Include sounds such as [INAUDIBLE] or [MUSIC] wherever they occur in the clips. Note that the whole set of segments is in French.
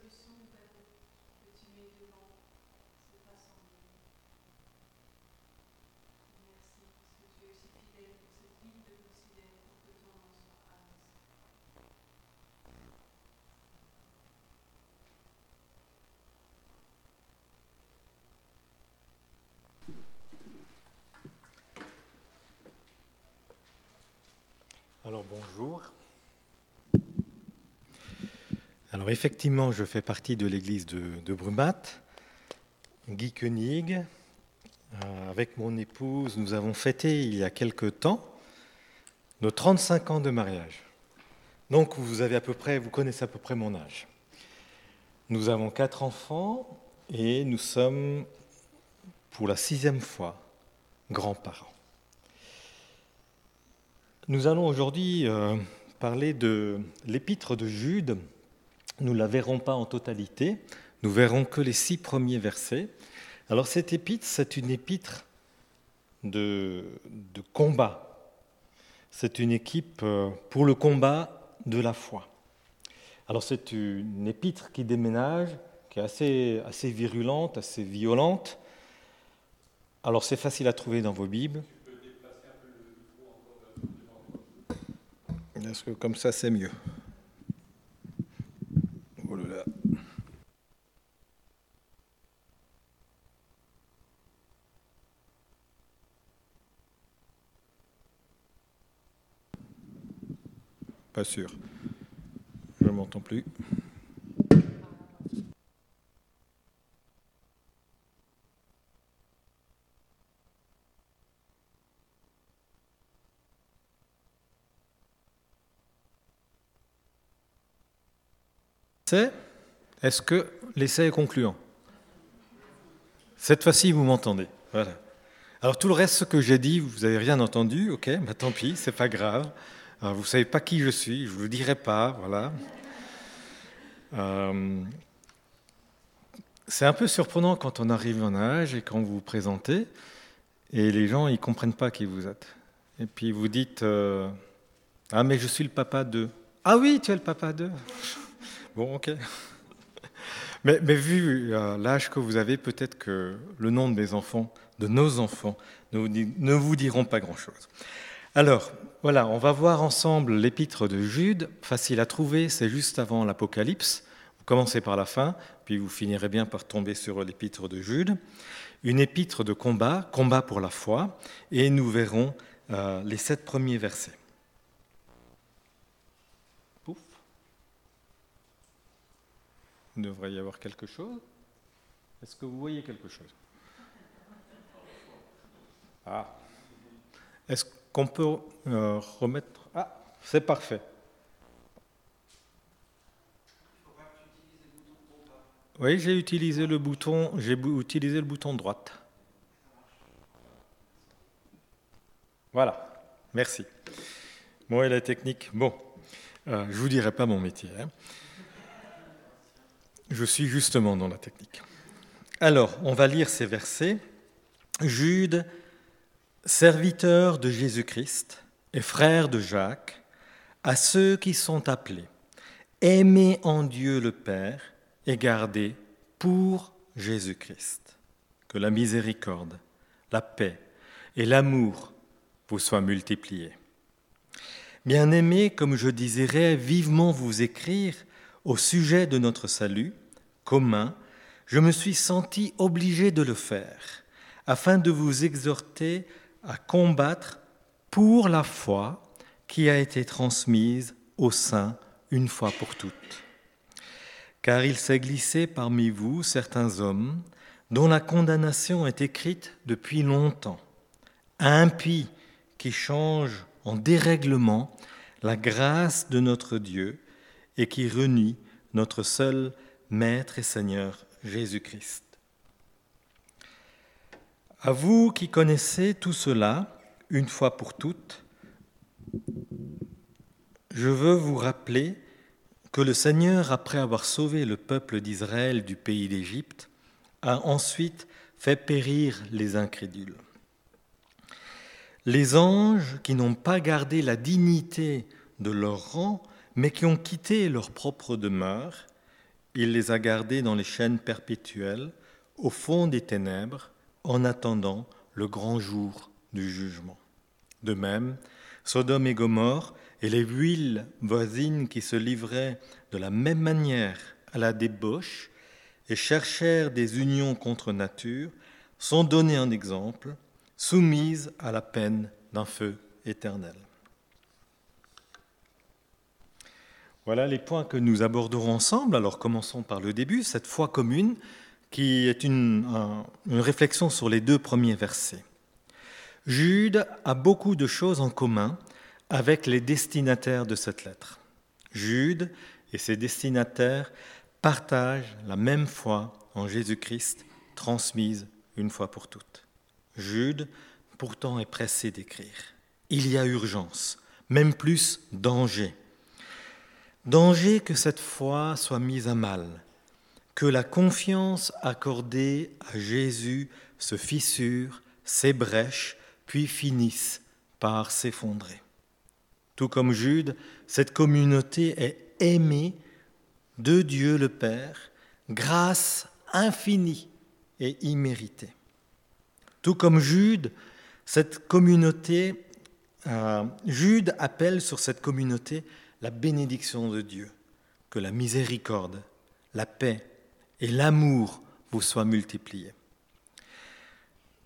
Alors Alors effectivement, je fais partie de l'église de, Brumat. Guy Koenig, euh, avec mon épouse, nous avons fêté il y a quelque temps nos 35 ans de mariage. Donc vous avez à peu près, vous connaissez à peu près mon âge. Nous avons quatre enfants et nous sommes pour la sixième fois grands-parents. Nous allons aujourd'hui euh, parler de l'épître de Jude. Nous ne la verrons pas en totalité, nous verrons que les six premiers versets. Alors cette épître, c'est une épître de, de combat. C'est une équipe euh, pour le combat de la foi. Alors c'est une épître qui déménage, qui est assez, assez virulente, assez violente. Alors c'est facile à trouver dans vos Bibles. Est-ce que comme ça c'est mieux oh là Je ne m'entends plus. est-ce que l'essai est concluant? Cette fois-ci, vous m'entendez. Voilà. Alors tout le reste, ce que j'ai dit, vous n'avez rien entendu, ok, bah, tant pis, c'est pas grave. Vous ne savez pas qui je suis, je ne vous le dirai pas, voilà. Euh, c'est un peu surprenant quand on arrive en âge et quand vous vous présentez, et les gens, ils ne comprennent pas qui vous êtes. Et puis vous dites, euh, ah mais je suis le papa de... Ah oui, tu es le papa de... [LAUGHS] Bon, ok. [LAUGHS] Mais, vu euh, l'âge que vous avez, peut-être que le nom de mes enfants, de nos enfants, ne vous, diront pas grand-chose. Alors, voilà, on va voir ensemble l'épître de Jude. Facile à trouver, c'est juste avant l'Apocalypse. Vous commencez par la fin, puis vous finirez bien par tomber sur l'épître de Jude. Une épître de combat, combat pour la foi, et nous verrons euh, les sept premiers versets. Il devrait y avoir quelque chose. Est-ce que vous voyez quelque chose? Ah. Qu'on peut euh, remettre Ah, c'est parfait. Oui, j'ai utilisé le bouton, j'ai utilisé le bouton droite. Voilà, merci. Bon, et la technique Bon, euh, je ne vous dirai pas mon métier. Hein. Je suis justement dans la technique. Alors, on va lire ces versets. Jude, serviteur de Jésus-Christ et frère de Jacques, à ceux qui sont appelés, aimez en Dieu le Père et gardez pour Jésus-Christ. Que la miséricorde, la paix et l'amour vous soient multipliés. Bien-aimés, comme je désirais vivement vous écrire au sujet de notre salut, commun, je me suis senti obligé de le faire, afin de vous exhorter à combattre pour la foi qui a été transmise au sein une fois pour toutes. Car il s'est glissé parmi vous certains hommes dont la condamnation est écrite depuis longtemps, impies qui changent en dérèglement la grâce de notre Dieu et qui renient notre seul Maître et Seigneur Jésus-Christ. À vous qui connaissez tout cela, une fois pour toutes, je veux vous rappeler que le Seigneur, après avoir sauvé le peuple d'Israël du pays d'Égypte, a ensuite fait périr les incrédules. Les anges qui n'ont pas gardé la dignité de leur rang, mais qui ont quitté leur propre demeure, il les a gardés dans les chaînes perpétuelles, au fond des ténèbres, en attendant le grand jour du jugement. De même, Sodome et Gomorre et les villes voisines qui se livraient de la même manière à la débauche et cherchèrent des unions contre nature sont donnés en exemple, soumises à la peine d'un feu éternel. Voilà les points que nous aborderons ensemble. Alors commençons par le début, cette foi commune, qui est une, une réflexion sur les deux premiers versets. Jude a beaucoup de choses en commun avec les destinataires de cette lettre. Jude et ses destinataires partagent la même foi en Jésus-Christ transmise une fois pour toutes. Jude, pourtant, est pressé d'écrire. Il y a urgence, même plus danger. Danger que cette foi soit mise à mal, que la confiance accordée à Jésus se fissure, s'ébrèche, puis finisse par s'effondrer. Tout comme Jude, cette communauté est aimée de Dieu le Père, grâce infinie et imméritée. Tout comme Jude, cette communauté, euh, Jude appelle sur cette communauté la bénédiction de Dieu, que la miséricorde, la paix et l'amour vous soient multipliés.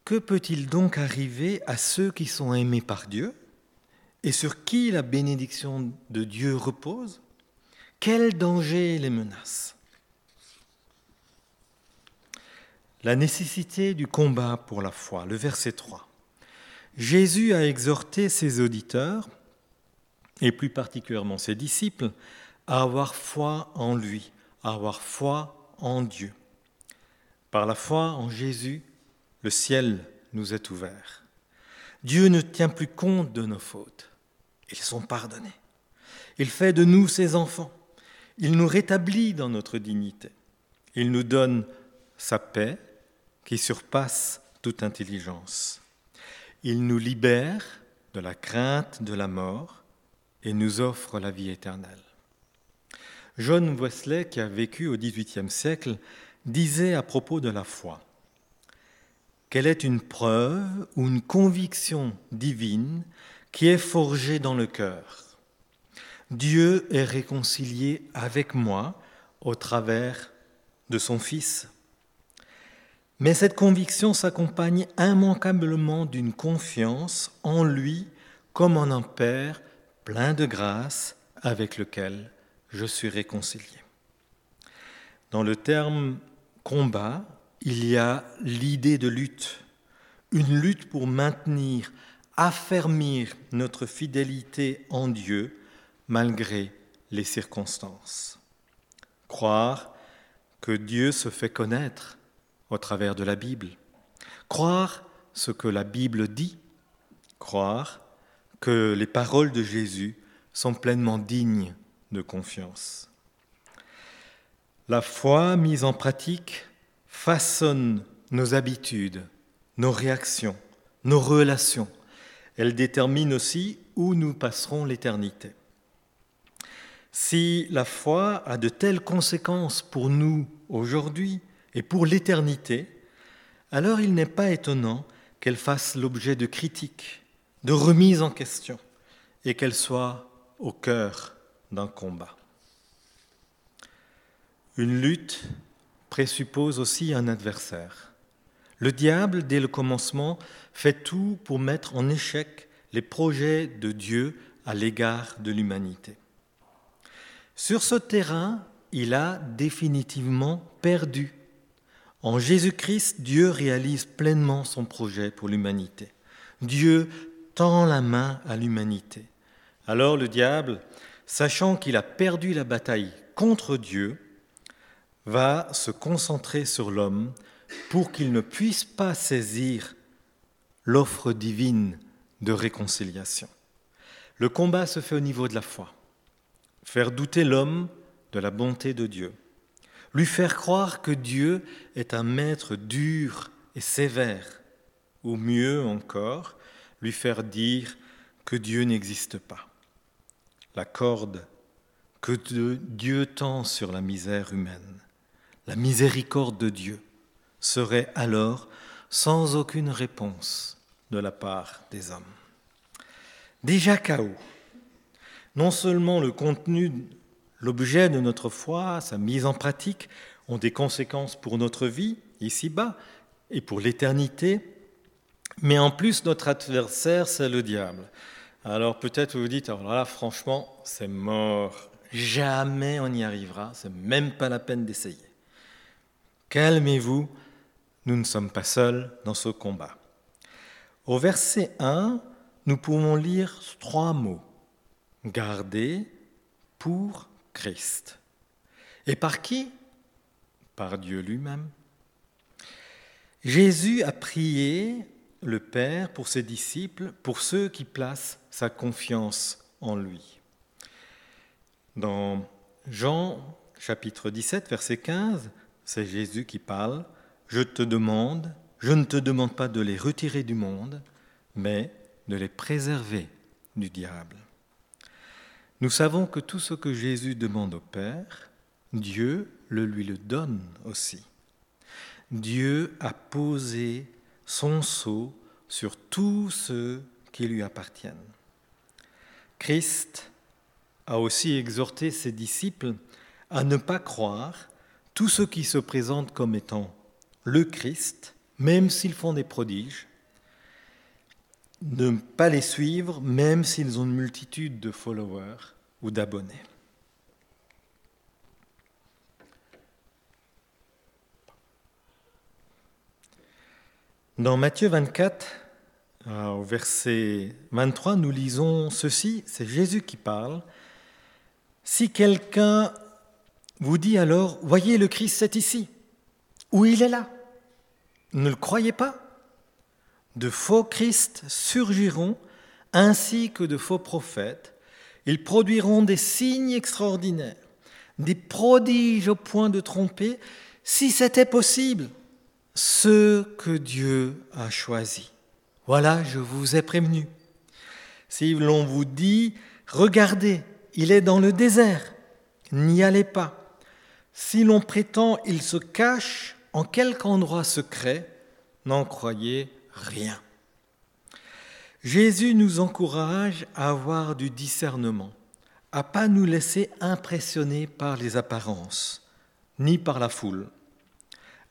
Que peut-il donc arriver à ceux qui sont aimés par Dieu et sur qui la bénédiction de Dieu repose? Quel danger les menace? La nécessité du combat pour la foi, le verset 3. Jésus a exhorté ses auditeurs, et plus particulièrement ses disciples, à avoir foi en lui, à avoir foi en Dieu. Par la foi en Jésus, le ciel nous est ouvert. Dieu ne tient plus compte de nos fautes. Ils sont pardonnés. Il fait de nous ses enfants. Il nous rétablit dans notre dignité. Il nous donne sa paix qui surpasse toute intelligence. Il nous libère de la crainte de la mort et nous offre la vie éternelle. John Wesley, qui a vécu au XVIIIe siècle, disait à propos de la foi qu'elle est une preuve ou une conviction divine qui est forgée dans le cœur? Dieu est réconcilié avec moi au travers de son Fils. Mais cette conviction s'accompagne immanquablement d'une confiance en lui comme en un Père plein de grâce avec lequel je suis réconcilié. Dans le terme combat, il y a l'idée de lutte, une lutte pour maintenir, affermir notre fidélité en Dieu malgré les circonstances. Croire que Dieu se fait connaître au travers de la Bible. Croire ce que la Bible dit. Croire que les paroles de Jésus sont pleinement dignes confiance. La foi mise en pratique façonne nos habitudes, nos réactions, nos relations. Elle détermine aussi où nous passerons l'éternité. Si la foi a de telles conséquences pour nous aujourd'hui et pour l'éternité, alors il n'est pas étonnant qu'elle fasse l'objet de critiques, de remises en question, et qu'elle soit au cœur d'un combat. Une lutte présuppose aussi un adversaire. Le diable, dès le commencement, fait tout pour mettre en échec les projets de Dieu à l'égard de l'humanité. Sur ce terrain, il a définitivement perdu. En Jésus-Christ, Dieu réalise pleinement son projet pour l'humanité. Dieu tend la main à l'humanité. Alors le diable, sachant qu'il a perdu la bataille contre Dieu, va se concentrer sur l'homme pour qu'il ne puisse pas saisir l'offre divine de réconciliation. Le combat se fait au niveau de la foi. Faire douter l'homme de la bonté de Dieu. Lui faire croire que Dieu est un maître dur et sévère. Ou mieux encore, lui faire dire que Dieu n'existe pas. La corde que Dieu tend sur la misère humaine. La miséricorde de Dieu serait alors sans aucune réponse de la part des hommes. Déjà chaos. Non seulement le contenu, l'objet de notre foi, sa mise en pratique ont des conséquences pour notre vie ici-bas et pour l'éternité, mais en plus notre adversaire, c'est le diable. Alors peut-être vous vous dites, alors là franchement, c'est mort. Jamais on y arrivera, c'est même pas la peine d'essayer. Calmez-vous, nous ne sommes pas seuls dans ce combat. Au verset 1, nous pouvons lire trois mots. Garder pour Christ. Et par qui? Par Dieu lui-même. Jésus a prié le Père pour ses disciples, pour ceux qui placent sa confiance en lui. Dans Jean chapitre 17, verset 15, c'est Jésus qui parle. Je te demande, je ne te demande pas de les retirer du monde, mais de les préserver du diable. Nous savons que tout ce que Jésus demande au Père, Dieu le lui le donne aussi. Dieu a posé son sceau sur tous ceux qui lui appartiennent. Christ a aussi exhorté ses disciples à ne pas croire tous ceux qui se présentent comme étant le Christ, même s'ils font des prodiges, ne pas les suivre, même s'ils ont une multitude de followers ou d'abonnés. Dans Matthieu 24, euh, au verset 23, nous lisons ceci, c'est Jésus qui parle. Si quelqu'un vous dit alors, voyez le Christ c'est ici, ou il est là, ne le croyez pas de faux Christ surgiront, ainsi que de faux prophètes. Ils produiront des signes extraordinaires, des prodiges au point de tromper, si c'était possible, ceux que Dieu a choisis. Voilà, je vous ai prévenu. Si l'on vous dit, regardez, il est dans le désert, n'y allez pas. Si l'on prétend, il se cache en quelque endroit secret, n'en croyez rien. Jésus nous encourage à avoir du discernement, à pas nous laisser impressionner par les apparences, ni par la foule,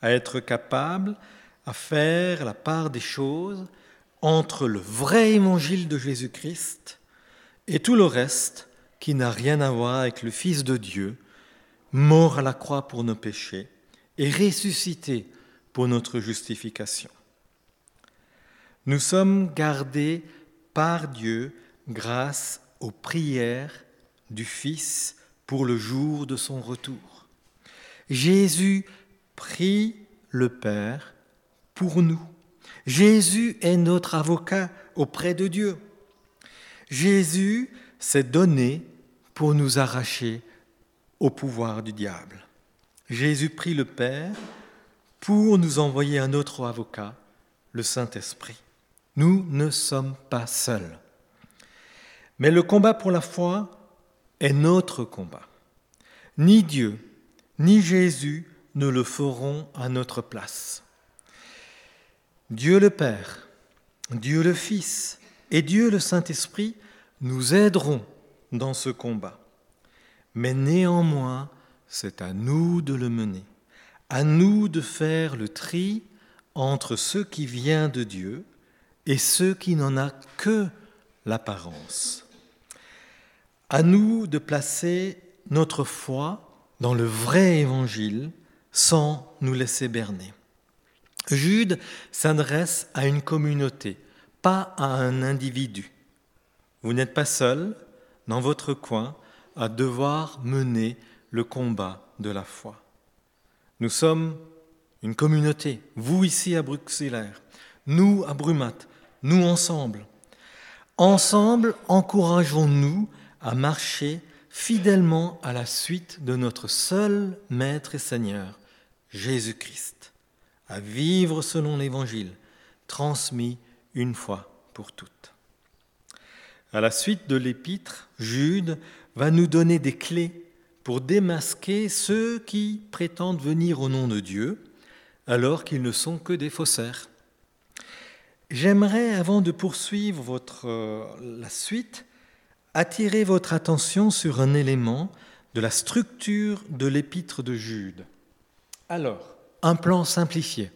à être capable à faire la part des choses entre le vrai évangile de Jésus-Christ et tout le reste qui n'a rien à voir avec le Fils de Dieu, mort à la croix pour nos péchés et ressuscité pour notre justification. Nous sommes gardés par Dieu grâce aux prières du Fils pour le jour de son retour. Jésus prie le Père pour nous. Jésus est notre avocat auprès de Dieu. Jésus s'est donné pour nous arracher au pouvoir du diable. Jésus prie le Père pour nous envoyer un autre avocat, le Saint-Esprit. Nous ne sommes pas seuls. Mais le combat pour la foi est notre combat. Ni Dieu, ni Jésus ne le feront à notre place. Dieu le Père, Dieu le Fils et Dieu le Saint-Esprit nous aideront dans ce combat. Mais néanmoins, c'est à nous de le mener, à nous de faire le tri entre ce qui vient de Dieu et ceux qui n'en a que l'apparence. À nous de placer notre foi dans le vrai évangile sans nous laisser berner. Jude s'adresse à une communauté, pas à un individu. Vous n'êtes pas seul dans votre coin à devoir mener le combat de la foi. Nous sommes une communauté, vous ici à Bruxelles, nous à Brumat, nous ensemble. Ensemble, encourageons-nous à marcher fidèlement à la suite de notre seul Maître et Seigneur, Jésus-Christ, à vivre selon l'Évangile, transmis une fois pour toutes. À la suite de l'épître, Jude va nous donner des clés pour démasquer ceux qui prétendent venir au nom de Dieu alors qu'ils ne sont que des faussaires. J'aimerais, avant de poursuivre votre, euh, la suite, attirer votre attention sur un élément de la structure de l'épître de Jude. Alors, un plan simplifié.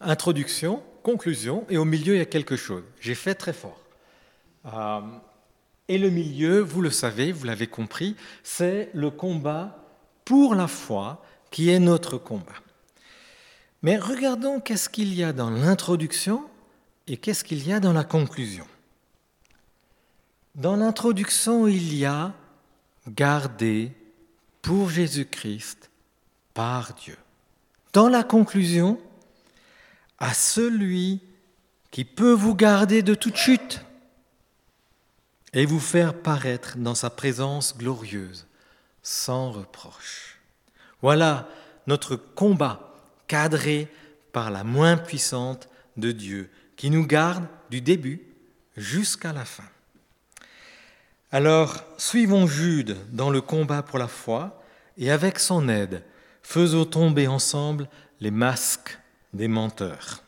Introduction, conclusion, et au milieu, il y a quelque chose. J'ai fait très fort. Euh, et le milieu, vous le savez, vous l'avez compris, c'est le combat pour la foi qui est notre combat. Mais regardons qu'est-ce qu'il y a dans l'introduction et qu'est-ce qu'il y a dans la conclusion. Dans l'introduction, il y a garder pour Jésus-Christ par Dieu. Dans la conclusion, à celui qui peut vous garder de toute chute et vous faire paraître dans sa présence glorieuse, sans reproche. Voilà notre combat cadré par la moins puissante de Dieu, qui nous garde du début jusqu'à la fin. Alors, suivons Jude dans le combat pour la foi, et avec son aide, faisons tomber ensemble les masques des menteurs.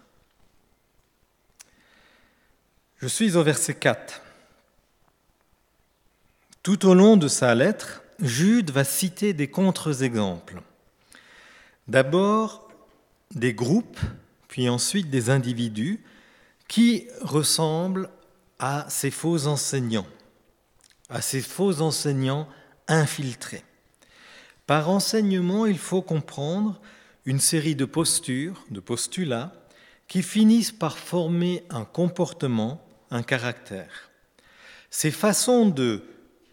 Je suis au verset 4. Tout au long de sa lettre, Jude va citer des contre-exemples. D'abord, des groupes, puis ensuite des individus qui ressemblent à ces faux enseignants, à ces faux enseignants infiltrés. Par enseignement, il faut comprendre une série de postures, de postulats, qui finissent par former un comportement, un caractère. Ces façons de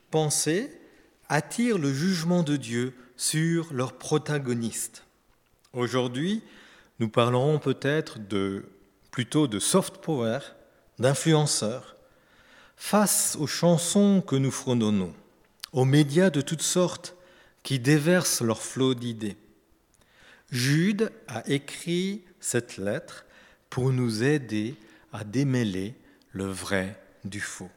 pensées attirent le jugement de Dieu sur leurs protagonistes. Aujourd'hui, nous parlerons peut-être de, plutôt de soft power, d'influenceurs, face aux chansons que nous fredonnons, aux médias de toutes sortes qui déversent leur flot d'idées. Jude a écrit cette lettre pour nous aider à démêler le vrai du faux.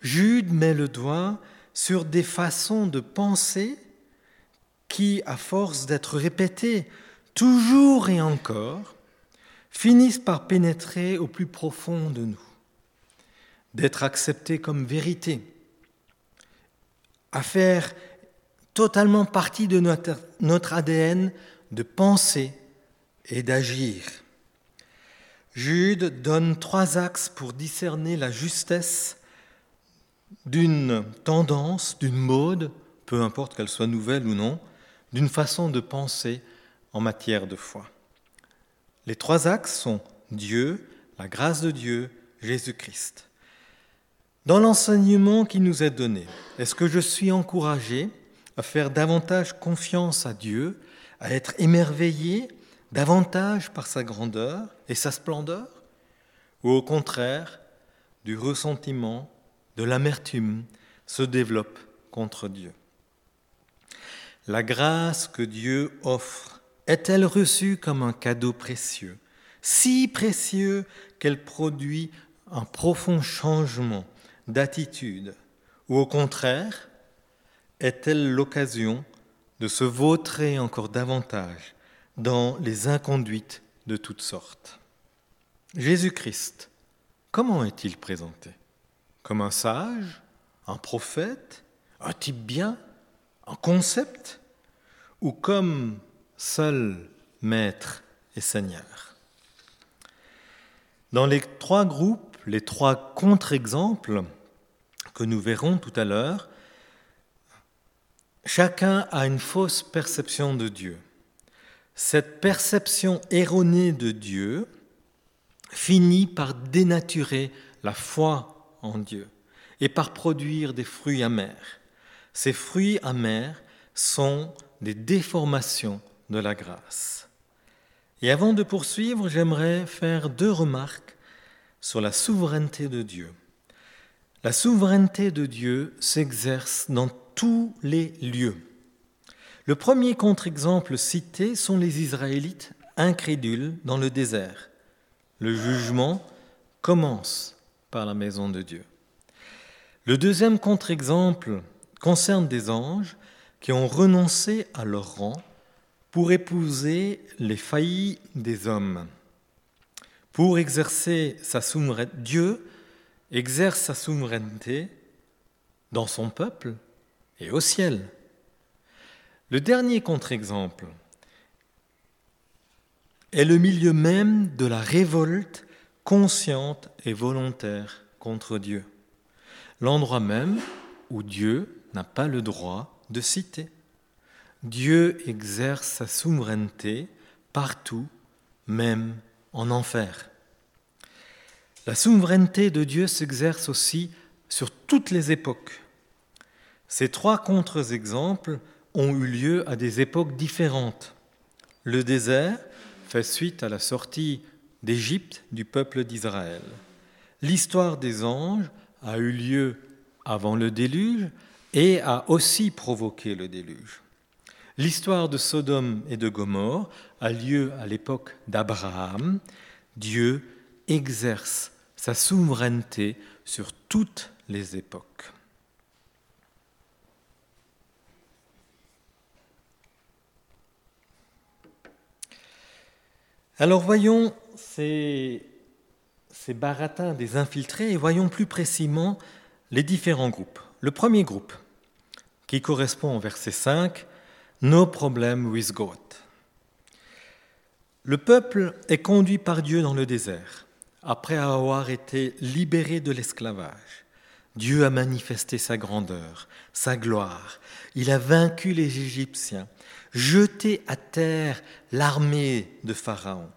Jude met le doigt sur des façons de penser qui, à force d'être répétées toujours et encore, finissent par pénétrer au plus profond de nous, d'être acceptées comme vérité, à faire totalement partie de notre, notre ADN de penser et d'agir. Jude donne trois axes pour discerner la justesse d'une tendance, d'une mode, peu importe qu'elle soit nouvelle ou non, d'une façon de penser en matière de foi. Les trois axes sont Dieu, la grâce de Dieu, Jésus-Christ. Dans l'enseignement qui nous est donné, est-ce que je suis encouragé à faire davantage confiance à Dieu, à être émerveillé davantage par sa grandeur et sa splendeur, ou au contraire du ressentiment, de l'amertume se développe contre Dieu. La grâce que Dieu offre est-elle reçue comme un cadeau précieux, si précieux qu'elle produit un profond changement d'attitude, ou au contraire, est-elle l'occasion de se vautrer encore davantage dans les inconduites de toutes sortes? Jésus-Christ, comment est-il présenté? Comme un sage, un prophète, un type bien, un concept, ou comme seul maître et seigneur? Dans les trois groupes, les trois contre-exemples que nous verrons tout à l'heure, chacun a une fausse perception de Dieu. Cette perception erronée de Dieu finit par dénaturer la foi en Dieu et par produire des fruits amers. Ces fruits amers sont des déformations de la grâce. Et avant de poursuivre, j'aimerais faire deux remarques sur la souveraineté de Dieu. La souveraineté de Dieu s'exerce dans tous les lieux. Le premier contre-exemple cité sont les Israélites incrédules dans le désert. Le jugement commence par la maison de Dieu. Le deuxième contre-exemple concerne des anges qui ont renoncé à leur rang pour épouser les faillis des hommes. Pour exercer sa souveraineté, Dieu exerce sa souveraineté dans son peuple et au ciel. Le dernier contre-exemple est le milieu même de la révolte consciente et volontaire contre Dieu, l'endroit même où Dieu n'a pas le droit de citer. Dieu exerce sa souveraineté partout, même en enfer. La souveraineté de Dieu s'exerce aussi sur toutes les époques. Ces trois contre-exemples ont eu lieu à des époques différentes. Le désert fait suite à la sortie d'Égypte du peuple d'Israël. L'histoire des anges a eu lieu avant le déluge et a aussi provoqué le déluge. L'histoire de Sodome et de Gomorre a lieu à l'époque d'Abraham. Dieu exerce sa souveraineté sur toutes les époques. Alors voyons ces, baratins des infiltrés et voyons plus précisément les différents groupes. Le premier groupe, qui correspond au verset 5, No problem with God. Le peuple est conduit par Dieu dans le désert, après avoir été libéré de l'esclavage. Dieu a manifesté sa grandeur, sa gloire. Il a vaincu les Égyptiens, jeté à terre l'armée de Pharaon.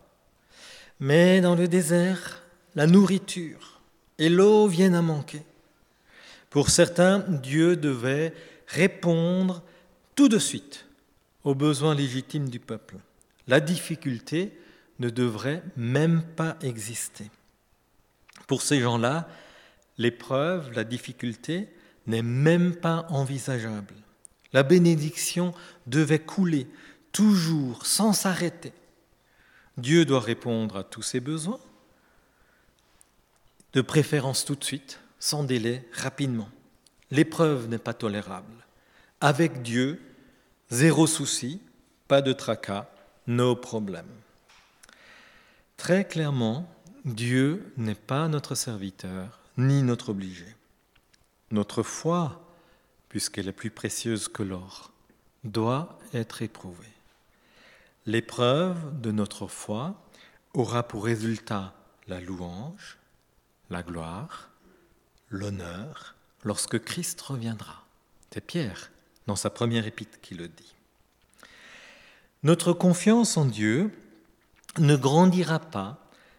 Mais dans le désert, la nourriture et l'eau viennent à manquer. Pour certains, Dieu devait répondre tout de suite aux besoins légitimes du peuple. La difficulté ne devrait même pas exister. Pour ces gens-là, l'épreuve, la difficulté n'est même pas envisageable. La bénédiction devait couler toujours, sans s'arrêter. Dieu doit répondre à tous ses besoins, de préférence tout de suite, sans délai, rapidement. L'épreuve n'est pas tolérable. Avec Dieu, zéro souci, pas de tracas, no problème. Très clairement, Dieu n'est pas notre serviteur ni notre obligé. Notre foi, puisqu'elle est plus précieuse que l'or, doit être éprouvée. L'épreuve de notre foi aura pour résultat la louange, la gloire, l'honneur lorsque Christ reviendra. C'est Pierre dans sa première épître qui le dit. Notre confiance en Dieu ne grandira pas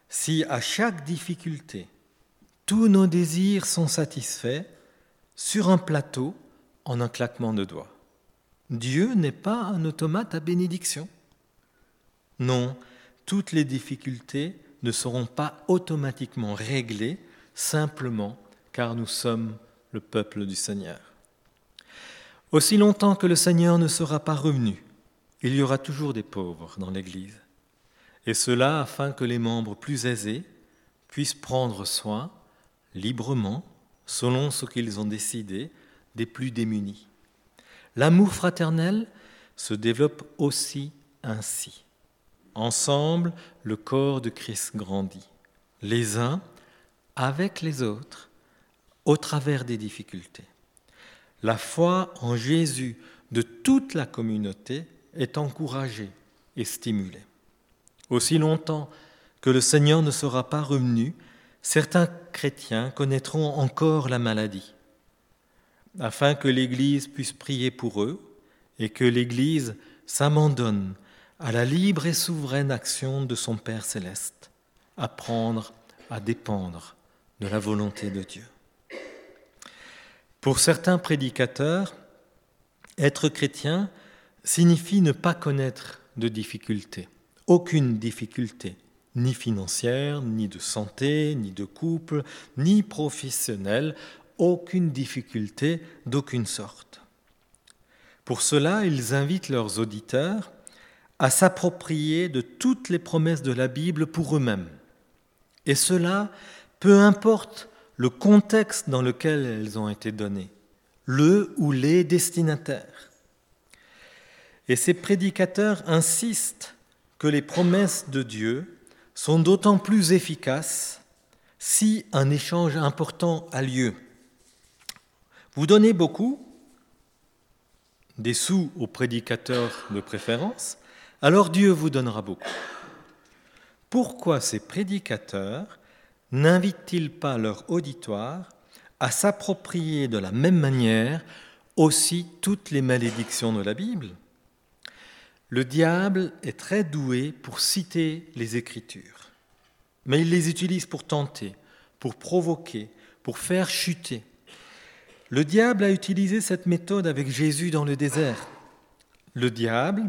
si à chaque difficulté, tous nos désirs sont satisfaits sur un plateau en un claquement de doigts. Dieu n'est pas un automate à bénédiction. Non, toutes les difficultés ne seront pas automatiquement réglées simplement car nous sommes le peuple du Seigneur. Aussi longtemps que le Seigneur ne sera pas revenu, il y aura toujours des pauvres dans l'Église. Et cela afin que les membres plus aisés puissent prendre soin librement, selon ce qu'ils ont décidé, des plus démunis. L'amour fraternel se développe aussi ainsi. Ensemble, le corps de Christ grandit, les uns avec les autres, au travers des difficultés. La foi en Jésus de toute la communauté est encouragée et stimulée. Aussi longtemps que le Seigneur ne sera pas revenu, certains chrétiens connaîtront encore la maladie, afin que l'Église puisse prier pour eux et que l'Église s'abandonne à la libre et souveraine action de son Père céleste, apprendre à dépendre de la volonté de Dieu. Pour certains prédicateurs, être chrétien signifie ne pas connaître de difficultés, aucune difficulté, ni financière, ni de santé, ni de couple, ni professionnelle, aucune difficulté d'aucune sorte. Pour cela, ils invitent leurs auditeurs à s'approprier de toutes les promesses de la Bible pour eux-mêmes. Et cela, peu importe le contexte dans lequel elles ont été données, le ou les destinataires. Et ces prédicateurs insistent que les promesses de Dieu sont d'autant plus efficaces si un échange important a lieu. Vous donnez beaucoup, des sous aux prédicateurs de préférence, alors Dieu vous donnera beaucoup. Pourquoi ces prédicateurs n'invitent-ils pas leur auditoire à s'approprier de la même manière aussi toutes les malédictions de la Bible? Le diable est très doué pour citer les Écritures, mais il les utilise pour tenter, pour provoquer, pour faire chuter. Le diable a utilisé cette méthode avec Jésus dans le désert. Le diable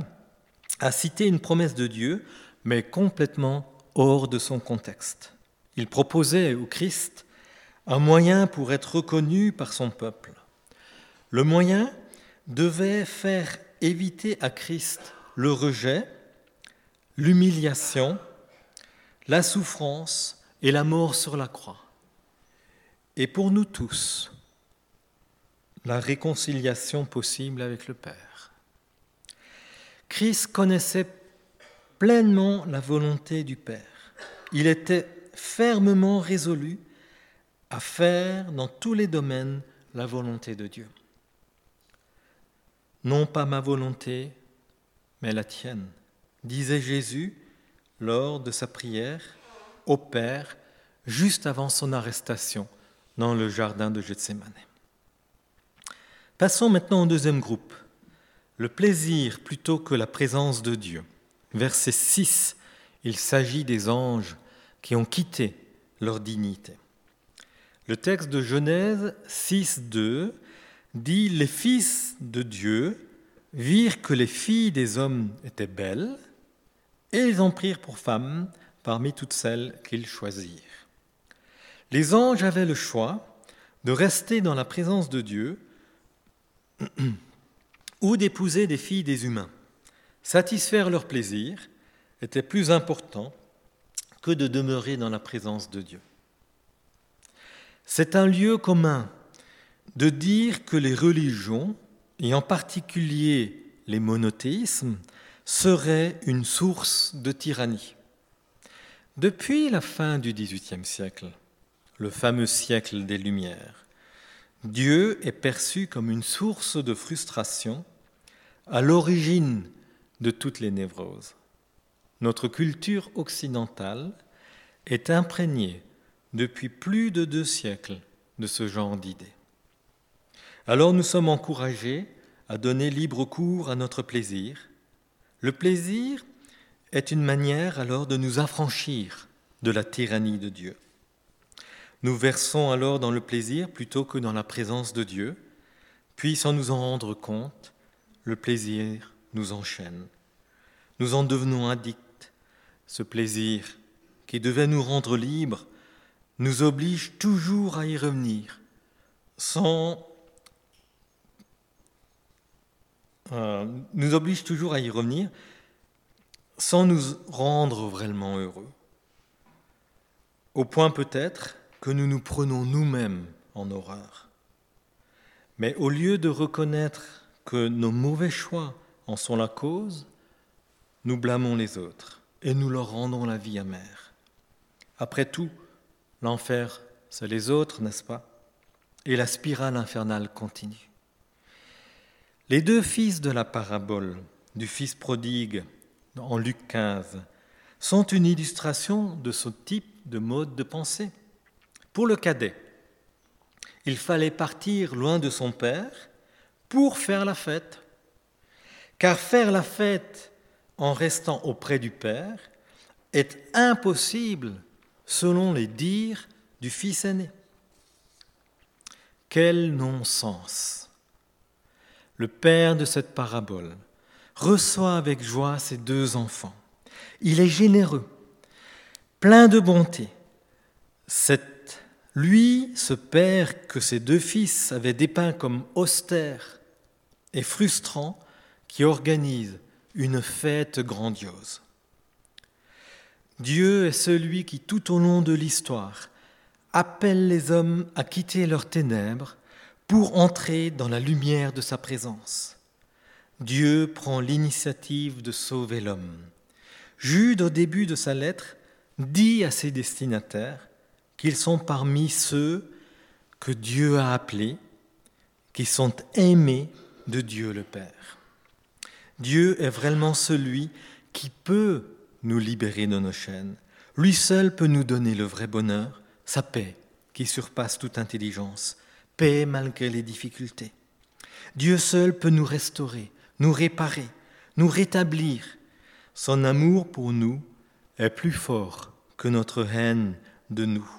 a cité une promesse de Dieu, mais complètement hors de son contexte. Il proposait au Christ un moyen pour être reconnu par son peuple. Le moyen devait faire éviter à Christ le rejet, l'humiliation, la souffrance et la mort sur la croix. Et pour nous tous, la réconciliation possible avec le Père. Christ connaissait pleinement la volonté du Père. Il était fermement résolu à faire dans tous les domaines la volonté de Dieu. Non pas ma volonté, mais la tienne, disait Jésus lors de sa prière au Père juste avant son arrestation dans le jardin de Gethsemane. Passons maintenant au deuxième groupe, le plaisir plutôt que la présence de Dieu. Verset 6, il s'agit des anges qui ont quitté leur dignité. Le texte de Genèse 6, 2 dit Les fils de Dieu virent que les filles des hommes étaient belles, et ils en prirent pour femmes parmi toutes celles qu'ils choisirent. Les anges avaient le choix de rester dans la présence de Dieu [CLEARS THROAT] ou d'épouser des filles des humains. Satisfaire leur plaisir était plus important que de demeurer dans la présence de Dieu. C'est un lieu commun de dire que les religions, et en particulier les monothéismes, seraient une source de tyrannie. Depuis la fin du XVIIIe siècle, le fameux siècle des Lumières, Dieu est perçu comme une source de frustration à l'origine de toutes les névroses. Notre culture occidentale est imprégnée depuis plus de deux siècles de ce genre d'idées. Alors nous sommes encouragés à donner libre cours à notre plaisir. Le plaisir est une manière alors de nous affranchir de la tyrannie de Dieu. Nous versons alors dans le plaisir plutôt que dans la présence de Dieu, puis sans nous en rendre compte, le plaisir nous enchaîne. Nous en devenons addicts. Ce plaisir qui devait nous rendre libres nous oblige toujours à y revenir, sans euh, nous oblige toujours à y revenir, sans nous rendre vraiment heureux. Au point peut-être que nous nous prenons nous-mêmes en horreur. Mais au lieu de reconnaître que nos mauvais choix en sont la cause, nous blâmons les autres et nous leur rendons la vie amère. Après tout, l'enfer, c'est les autres, n'est-ce pas? Et la spirale infernale continue. Les deux fils de la parabole du fils prodigue en Luc 15 sont une illustration de ce type de mode de pensée. Pour le cadet, il fallait partir loin de son père pour faire la fête. Car faire la fête en restant auprès du Père est impossible selon les dires du Fils aîné. Quel non-sens Le Père de cette parabole reçoit avec joie ses deux enfants. Il est généreux, plein de bonté. Cette lui, ce père que ses deux fils avaient dépeint comme austère et frustrant, qui organise une fête grandiose. Dieu est celui qui, tout au long de l'histoire, appelle les hommes à quitter leurs ténèbres pour entrer dans la lumière de sa présence. Dieu prend l'initiative de sauver l'homme. Jude, au début de sa lettre, dit à ses destinataires qu'ils sont parmi ceux que Dieu a appelés, qui sont aimés de Dieu le Père. Dieu est vraiment celui qui peut nous libérer de nos chaînes. Lui seul peut nous donner le vrai bonheur, sa paix qui surpasse toute intelligence, paix malgré les difficultés. Dieu seul peut nous restaurer, nous réparer, nous rétablir. Son amour pour nous est plus fort que notre haine de nous.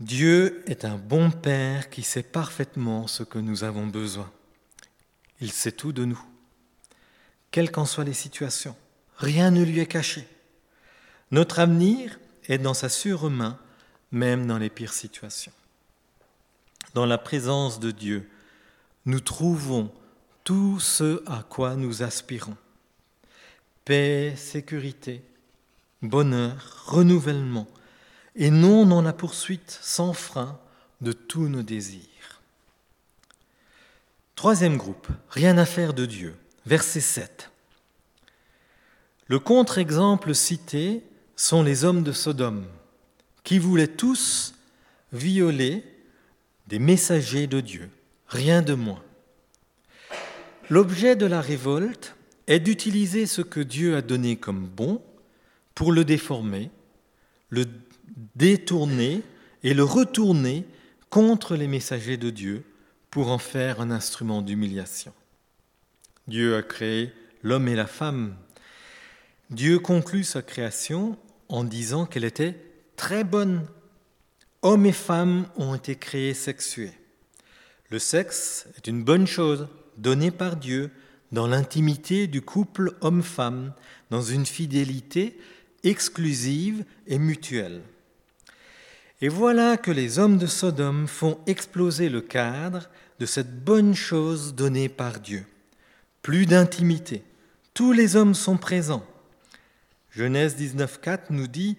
Dieu est un bon Père qui sait parfaitement ce que nous avons besoin. Il sait tout de nous, quelles qu'en soient les situations. Rien ne lui est caché. Notre avenir est dans sa sûre main, même dans les pires situations. Dans la présence de Dieu, nous trouvons tout ce à quoi nous aspirons. Paix, sécurité, bonheur, renouvellement, et non dans la poursuite sans frein de tous nos désirs. Troisième groupe, rien à faire de Dieu, verset 7. Le contre-exemple cité sont les hommes de Sodome, qui voulaient tous violer des messagers de Dieu, rien de moins. L'objet de la révolte est d'utiliser ce que Dieu a donné comme bon pour le déformer, le détourner et le retourner contre les messagers de Dieu pour en faire un instrument d'humiliation. Dieu a créé l'homme et la femme. Dieu conclut sa création en disant qu'elle était très bonne. Hommes et femmes ont été créés sexués. Le sexe est une bonne chose donnée par Dieu dans l'intimité du couple homme-femme, dans une fidélité exclusive et mutuelle. Et voilà que les hommes de Sodome font exploser le cadre de cette bonne chose donnée par Dieu. Plus d'intimité. Tous les hommes sont présents. Genèse 19.4 nous dit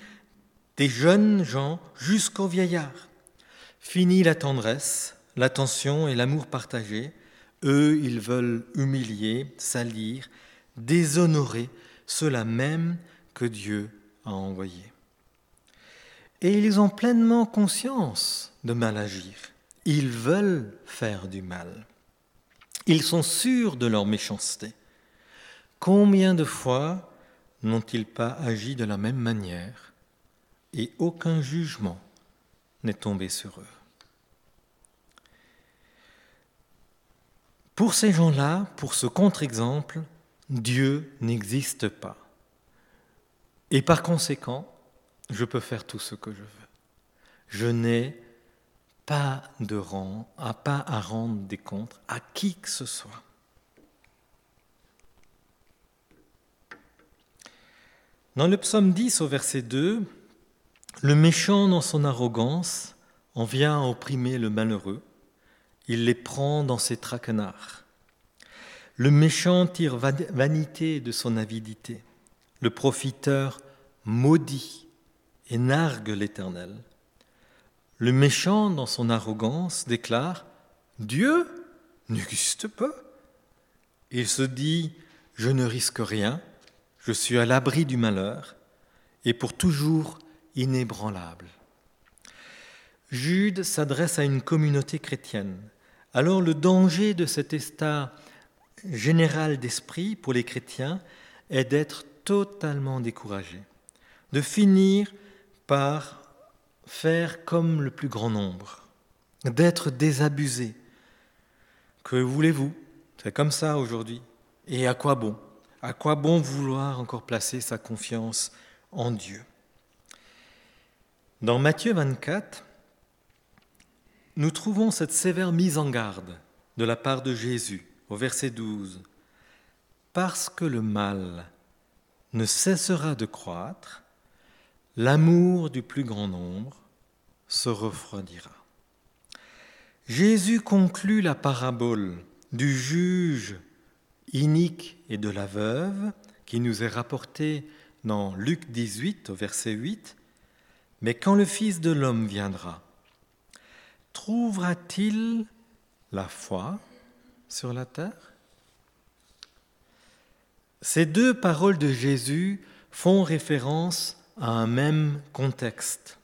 des jeunes gens jusqu'aux vieillards. Fini la tendresse, l'attention et l'amour partagé. Eux, ils veulent humilier, salir, déshonorer ceux-là même que Dieu a envoyés et ils ont pleinement conscience de mal agir. Ils veulent faire du mal. Ils sont sûrs de leur méchanceté. Combien de fois n'ont-ils pas agi de la même manière et aucun jugement n'est tombé sur eux Pour ces gens-là, pour ce contre-exemple, Dieu n'existe pas. Et par conséquent, je peux faire tout ce que je veux. Je n'ai pas de rang, à pas à rendre des comptes à qui que ce soit. Dans le psaume 10 au verset 2, le méchant dans son arrogance en vient à opprimer le malheureux, il les prend dans ses traquenards. Le méchant tire vanité de son avidité, le profiteur maudit et nargue l'Éternel. Le méchant, dans son arrogance, déclare Dieu n'existe pas. Il se dit Je ne risque rien, je suis à l'abri du malheur, et pour toujours inébranlable. Jude s'adresse à une communauté chrétienne. Alors le danger de cet état général d'esprit pour les chrétiens est d'être totalement découragé, de finir par faire comme le plus grand nombre, d'être désabusé. Que voulez-vous? C'est comme ça aujourd'hui. Et à quoi bon? À quoi bon vouloir encore placer sa confiance en Dieu? Dans Matthieu 24, nous trouvons cette sévère mise en garde de la part de Jésus au verset 12. Parce que le mal ne cessera de croître, l'amour du plus grand nombre se refroidira. Jésus conclut la parabole du juge inique et de la veuve qui nous est rapportée dans Luc 18 au verset 8. Mais quand le Fils de l'homme viendra, trouvera-t-il la foi sur la terre? Ces deux paroles de Jésus font référence à un même contexte,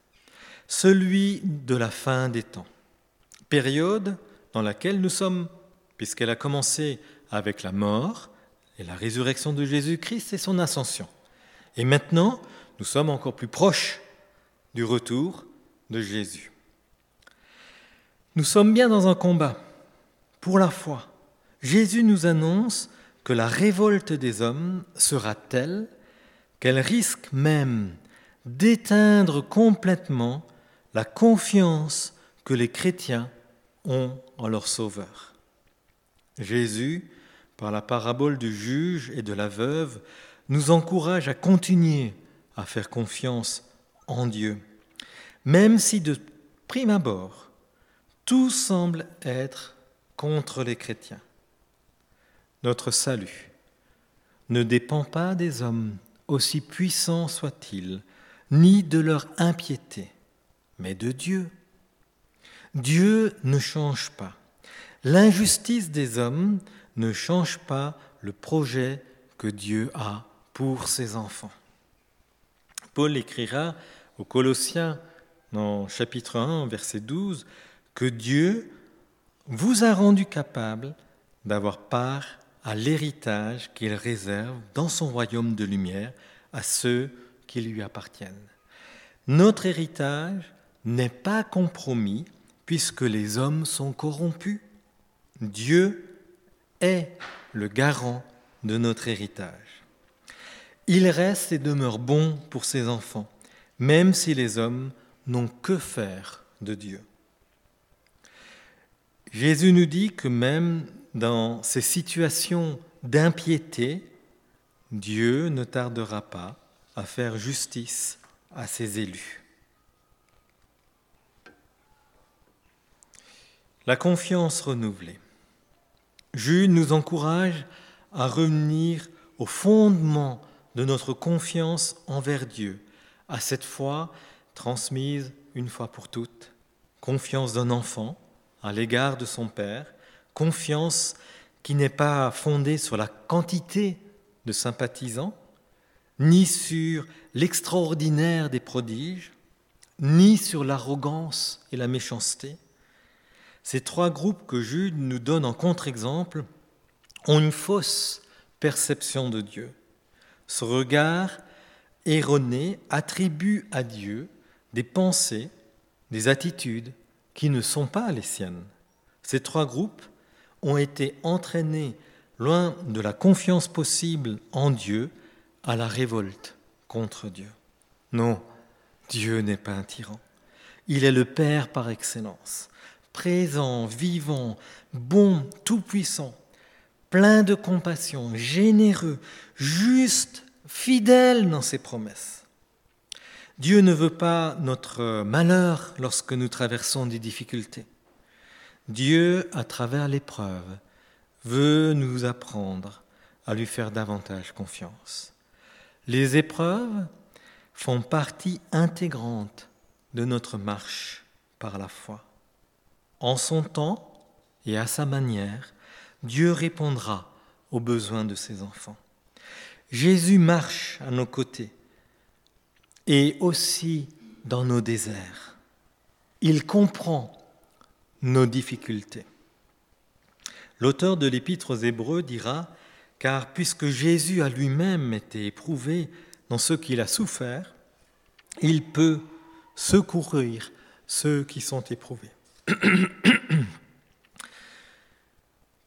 celui de la fin des temps, période dans laquelle nous sommes, puisqu'elle a commencé avec la mort et la résurrection de Jésus-Christ et son ascension. Et maintenant, nous sommes encore plus proches du retour de Jésus. Nous sommes bien dans un combat pour la foi. Jésus nous annonce que la révolte des hommes sera telle qu'elle risque même d'éteindre complètement la confiance que les chrétiens ont en leur Sauveur. Jésus, par la parabole du juge et de la veuve, nous encourage à continuer à faire confiance en Dieu, même si de prime abord, tout semble être contre les chrétiens. Notre salut ne dépend pas des hommes, aussi puissants soient-ils, ni de leur impiété, mais de Dieu. Dieu ne change pas. L'injustice des hommes ne change pas le projet que Dieu a pour ses enfants. Paul écrira aux Colossiens dans chapitre 1, verset 12, que Dieu vous a rendu capable d'avoir part à l'héritage qu'il réserve dans son royaume de lumière à ceux qui lui appartiennent. Notre héritage n'est pas compromis puisque les hommes sont corrompus. Dieu est le garant de notre héritage. Il reste et demeure bon pour ses enfants, même si les hommes n'ont que faire de Dieu. Jésus nous dit que même dans ces situations d'impiété, Dieu ne tardera pas à faire justice à ses élus. La confiance renouvelée. Jude nous encourage à revenir au fondement de notre confiance envers Dieu, à cette foi transmise une fois pour toutes, confiance d'un enfant à l'égard de son Père, confiance qui n'est pas fondée sur la quantité de sympathisants, ni sur l'extraordinaire des prodiges, ni sur l'arrogance et la méchanceté. Ces trois groupes que Jude nous donne en contre-exemple ont une fausse perception de Dieu. Ce regard erroné attribue à Dieu des pensées, des attitudes qui ne sont pas les siennes. Ces trois groupes ont été entraînés loin de la confiance possible en Dieu à la révolte contre Dieu. Non, Dieu n'est pas un tyran. Il est le Père par excellence, présent, vivant, bon, tout-puissant, plein de compassion, généreux, juste, fidèle dans ses promesses. Dieu ne veut pas notre malheur lorsque nous traversons des difficultés. Dieu, à travers l'épreuve, veut nous apprendre à lui faire davantage confiance. Les épreuves font partie intégrante de notre marche par la foi. En son temps et à sa manière, Dieu répondra aux besoins de ses enfants. Jésus marche à nos côtés et aussi dans nos déserts. Il comprend nos difficultés. L'auteur de l'Épître aux Hébreux dira car puisque Jésus a lui-même été éprouvé dans ce qu'il a souffert, il peut secourir ceux qui sont éprouvés. [COUGHS]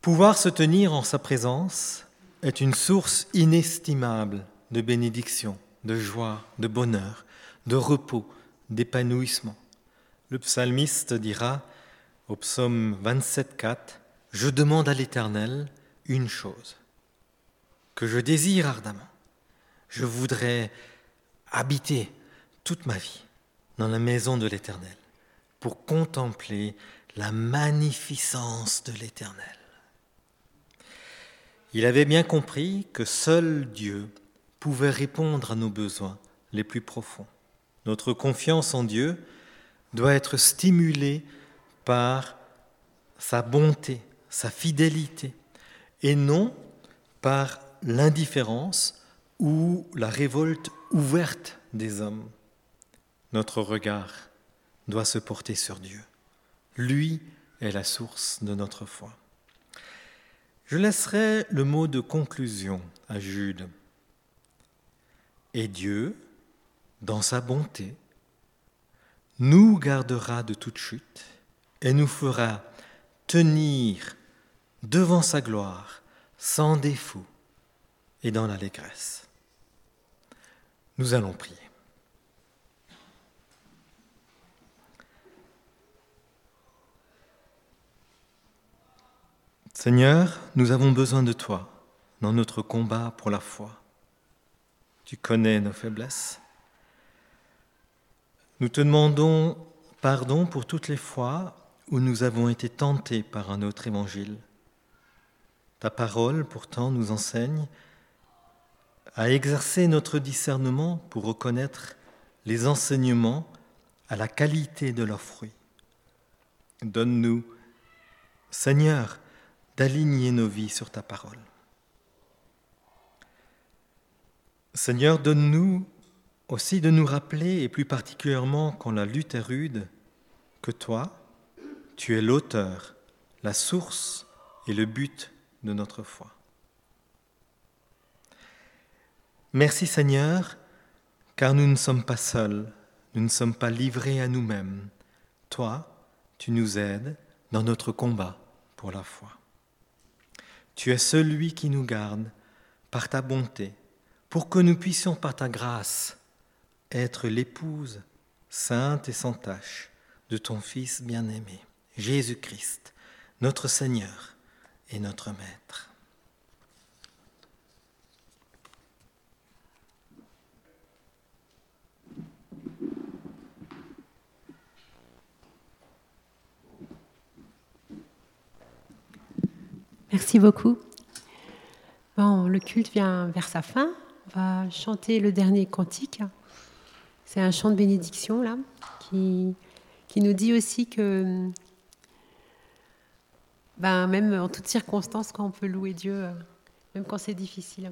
Pouvoir se tenir en sa présence est une source inestimable de bénédiction, de joie, de bonheur, de repos, d'épanouissement. Le psalmiste dira au psaume 27.4, Je demande à l'Éternel une chose que je désire ardemment. Je voudrais habiter toute ma vie dans la maison de l'Éternel pour contempler la magnificence de l'Éternel. Il avait bien compris que seul Dieu pouvait répondre à nos besoins les plus profonds. Notre confiance en Dieu doit être stimulée par sa bonté, sa fidélité, et non par l'indifférence ou la révolte ouverte des hommes. Notre regard doit se porter sur Dieu. Lui est la source de notre foi. Je laisserai le mot de conclusion à Jude. Et Dieu, dans sa bonté, nous gardera de toute chute et nous fera tenir devant sa gloire sans défaut et dans l'allégresse. Nous allons prier. Seigneur, nous avons besoin de toi dans notre combat pour la foi. Tu connais nos faiblesses. Nous te demandons pardon pour toutes les fois où nous avons été tentés par un autre évangile. Ta parole, pourtant, nous enseigne à exercer notre discernement pour reconnaître les enseignements à la qualité de leurs fruits. Donne-nous, Seigneur, d'aligner nos vies sur ta parole. Seigneur, donne-nous aussi de nous rappeler, et plus particulièrement quand la lutte est rude, que toi, tu es l'auteur, la source et le but de notre foi. Merci Seigneur, car nous ne sommes pas seuls, nous ne sommes pas livrés à nous-mêmes. Toi, tu nous aides dans notre combat pour la foi. Tu es celui qui nous garde par ta bonté, pour que nous puissions par ta grâce être l'épouse sainte et sans tache de ton Fils bien-aimé, Jésus-Christ, notre Seigneur et notre Maître. Merci beaucoup. Bon, le culte vient vers sa fin. On va chanter le dernier cantique. C'est un chant de bénédiction, là, qui, qui nous dit aussi que, ben, même en toutes circonstances, quand on peut louer Dieu, même quand c'est difficile.